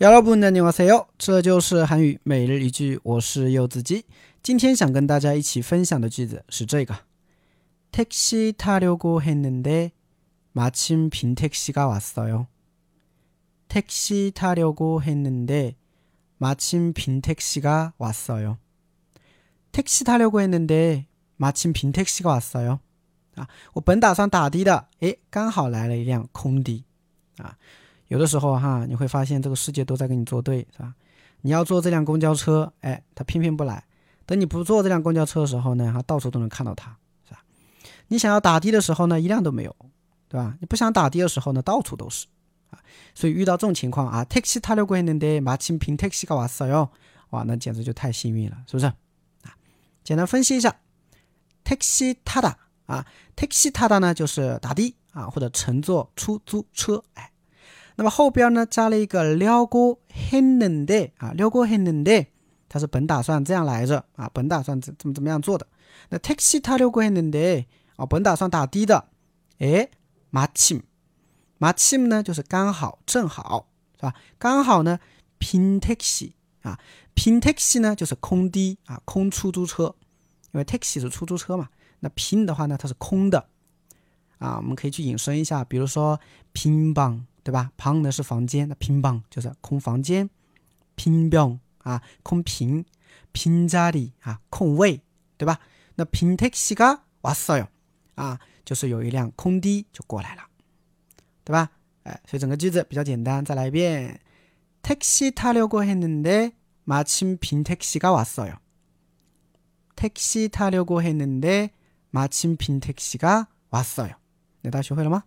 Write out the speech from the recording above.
여러분 안녕하세요. 这就是韩语每日一句，我是柚子鸡。今天想跟大家一起分享的句子是这个：택시타려고했는데마침빈택시가왔어요。 택시타려고했는데마침빈택시가왔어 요。 택시타려고했는데마침빈택시가왔어 요。 啊，我本打算打的的，诶，刚好来了一辆空的，啊。 有的时候哈，你会发现这个世界都在跟你作对，是吧？你要坐这辆公交车，哎，它偏偏不来。等你不坐这辆公交车的时候呢，哈，到处都能看到它，是吧？你想要打的的时候呢，一辆都没有，对吧？你不想打的的时候呢，到处都是，啊。所以遇到这种情况啊，택시타려고했는데마침빈택시가왔어 요， 哇，那简直就太幸运了，是不是？啊，简单分析一下，택시타다啊，택시타다呢就是打的啊，或者乘坐出租车，哎。 那么后边呢，加了一个撩过，HAN 的啊，撩过，HAN 的。它是本打算这样来着啊，本打算怎怎么怎么样做的。那 taxi，它撩过，HAN 的啊，本打算打的的。诶，MACHIM，MACHIM 呢，就是刚好正好，是吧？刚好呢，拼 taxi 啊，拼 taxi 呢，就是空的啊，空出租车。因为 taxi 是出租车嘛，那拼的话呢，它是空的啊，我们可以去引申一下，比如说乒乓。对吧？旁呢是房间，那平房就是空房间，平병啊，空瓶，平家里啊，空位，对吧？那平택시가왔어 요， 啊，就是有一辆空的就过来了，对吧？哎，所以整个句子比较简单，再来一遍。택시타려고했는데마침빈택시가왔어 요。 택시타려고했는데마침빈택시가왔어 요。 那大家学会了吗？